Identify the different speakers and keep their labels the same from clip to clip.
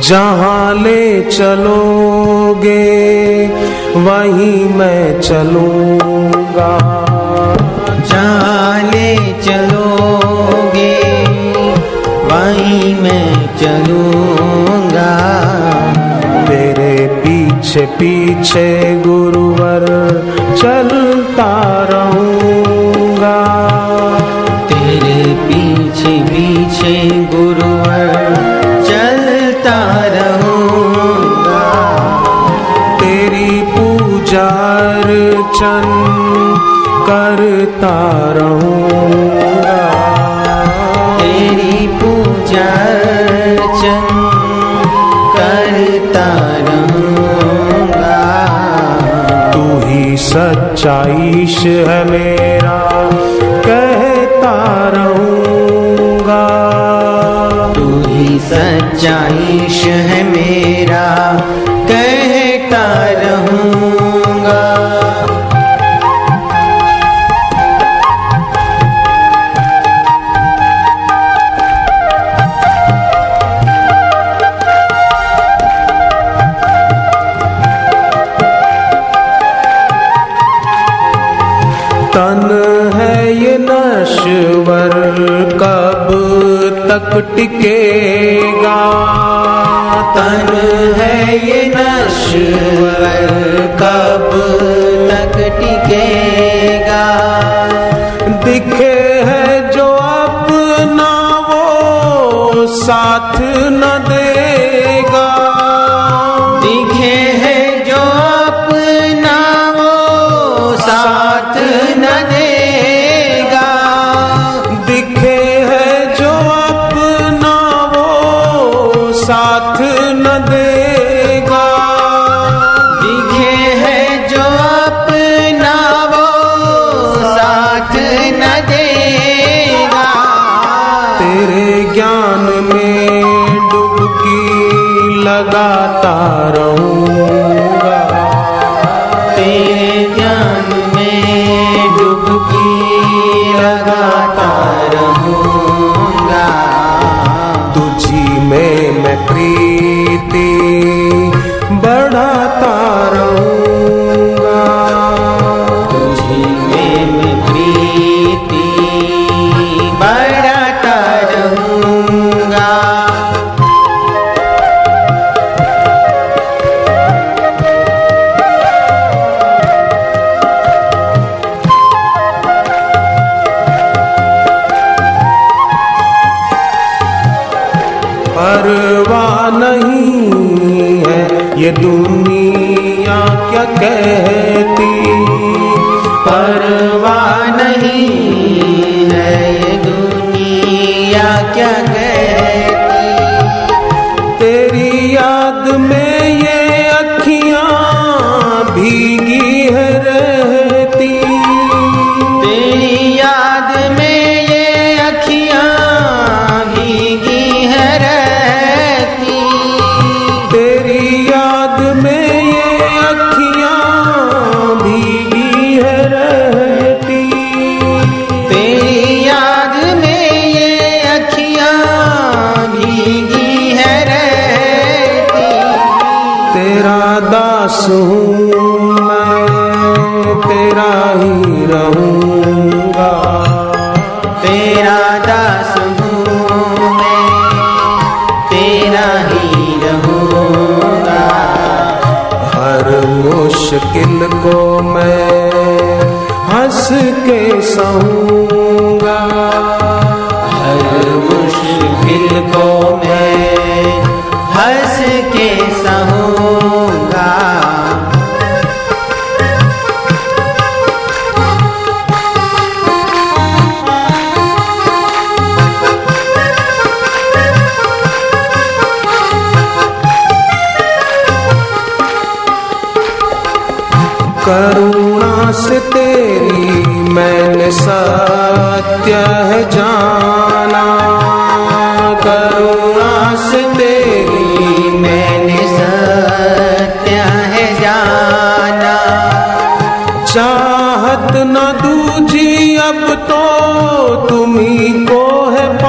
Speaker 1: जहाँ ले चलोगे वहीं मैं चलूँगा।
Speaker 2: जहाँ ले चलोगे वहीं मैं चलूँगा।
Speaker 1: तेरे पीछे पीछे अर्चन करता रहूँगा।
Speaker 2: तेरी पूजा अर्चन करता रहूँगा।
Speaker 1: तू ही सच्चा ईश है मेरा कहता रहूँगा।
Speaker 2: तू ही सच्चा ईश है मेरा
Speaker 1: तक टिकेगा
Speaker 2: तन है ये नश्वर, कब तक टिकेगा?
Speaker 1: दिखे है जो अपना वो साथ न देगा ज्ञान में डुबकी लगाता परवाह नहीं है। ये दुनिया क्या कहती?
Speaker 2: परवाह नहीं है। ये दुनिया क्या
Speaker 1: दास हूँ मैं तेरा ही रहूँगा।
Speaker 2: तेरा दास हूँ मैं। तेरा ही रहूँगा
Speaker 1: हर मुश्किल को मैं हंस के सहूँगा। करुणा से तेरी मैंने सत्य है जाना। करुणा से तेरी
Speaker 2: मैंने सत्य है जाना।
Speaker 1: चाहत न दूजी अब तो तुम्ही को है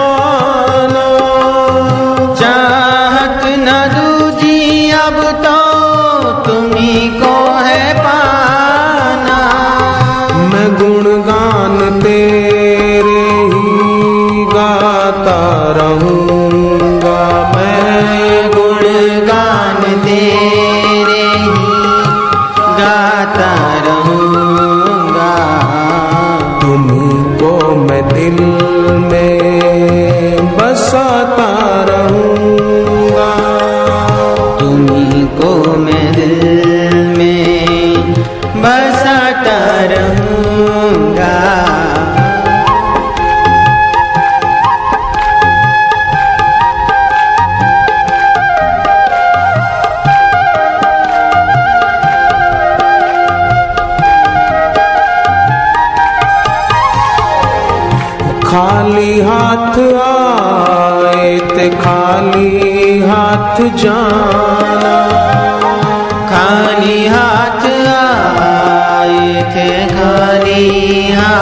Speaker 2: गुणगा
Speaker 1: खाली हाथ आए ते खाली हाथ जाना।
Speaker 2: खाली हाथ आए थे खाली हाथ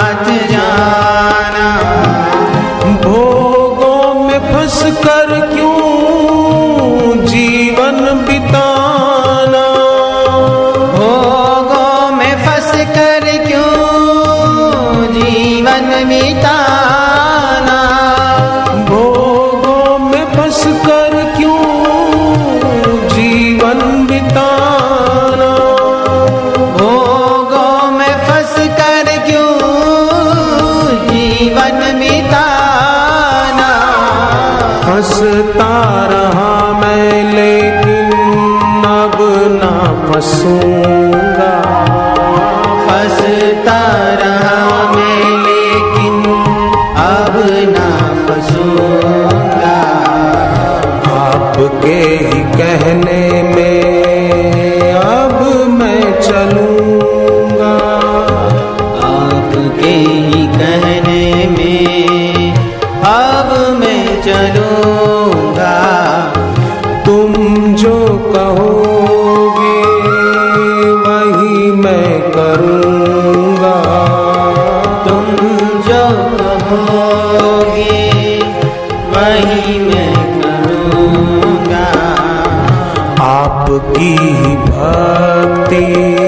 Speaker 1: चलूँगा।
Speaker 2: आपके ही कहने में अब मैं चलूँगा।
Speaker 1: तुम जो कहोगे वही मैं करूँगा।
Speaker 2: तुम जो कहोगे वही मैं करूँगा।
Speaker 1: आपकी भक्ति